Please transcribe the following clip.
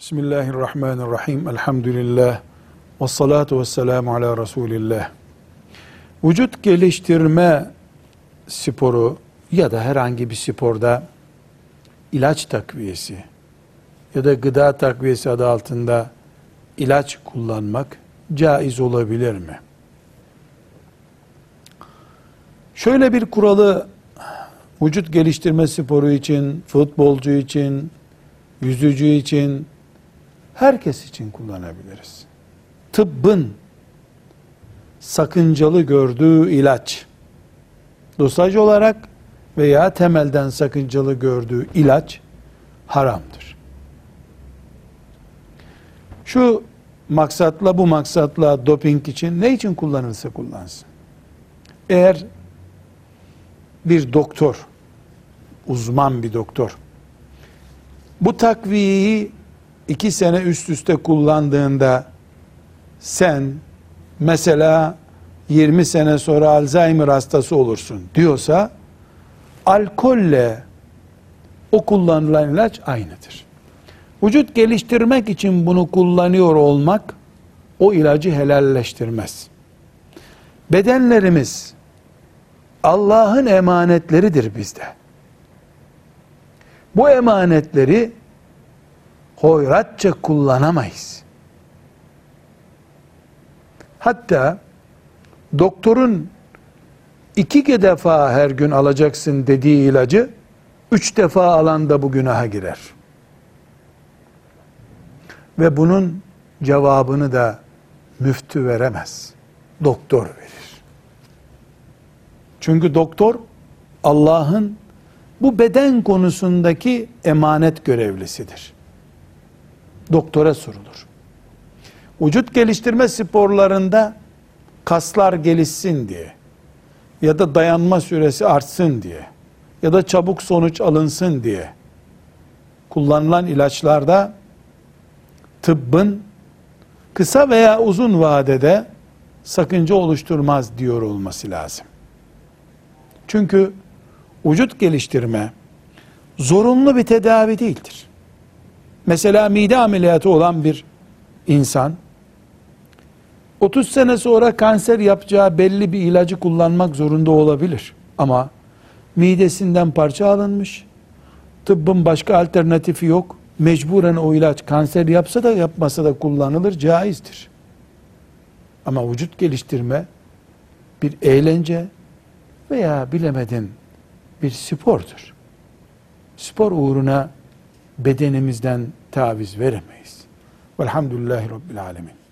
Bismillahirrahmanirrahim. Elhamdülillah. Ve salatu ve selamu ala Resulillah. Vücut geliştirme sporu ya da herhangi bir sporda ilaç takviyesi ya da gıda takviyesi adı altında ilaç kullanmak caiz olabilir mi? Şöyle bir kuralı vücut geliştirme sporu için, futbolcu için, yüzücü için, herkes için kullanabiliriz. Tıbbın sakıncalı gördüğü ilaç, dosaj olarak veya temelden sakıncalı gördüğü ilaç haramdır. Şu maksatla bu maksatla doping için ne için kullanılsa kullansın. Eğer bir doktor, uzman bir doktor, bu takviyeyi iki sene üst üste kullandığında sen mesela 20 sene sonra Alzheimer hastası olursun diyorsa alkolle o kullanılan ilaç aynıdır. Vücut geliştirmek için bunu kullanıyor olmak o ilacı helalleştirmez. Bedenlerimiz Allah'ın emanetleridir bizde. Bu emanetleri hoyratça kullanamayız. Hatta doktorun iki defa her gün alacaksın dediği ilacı üç defa alan da bu günaha girer. Ve bunun cevabını da müftü veremez. Doktor verir. Çünkü doktor Allah'ın bu beden konusundaki emanet görevlisidir. Doktora sorulur. Vücut geliştirme sporlarında kaslar gelişsin diye ya da dayanma süresi artsın diye ya da çabuk sonuç alınsın diye kullanılan ilaçlarda tıbbın kısa veya uzun vadede sakınca oluşturmaz diyor olması lazım. Çünkü vücut geliştirme zorunlu bir tedavi değildir. Mesela mide ameliyatı olan bir insan 30 sene sonra kanser yapacağı belli bir ilacı kullanmak zorunda olabilir. Ama midesinden parça alınmış. Tıbbın başka alternatifi yok. Mecburen o ilaç kanser yapsa da yapmasa da kullanılır, caizdir. Ama vücut geliştirme bir eğlence veya bilemedin bir spordur. Spor uğruna bedenimizden taviz veremeyiz. Velhamdülillahi Rabbil Alemin.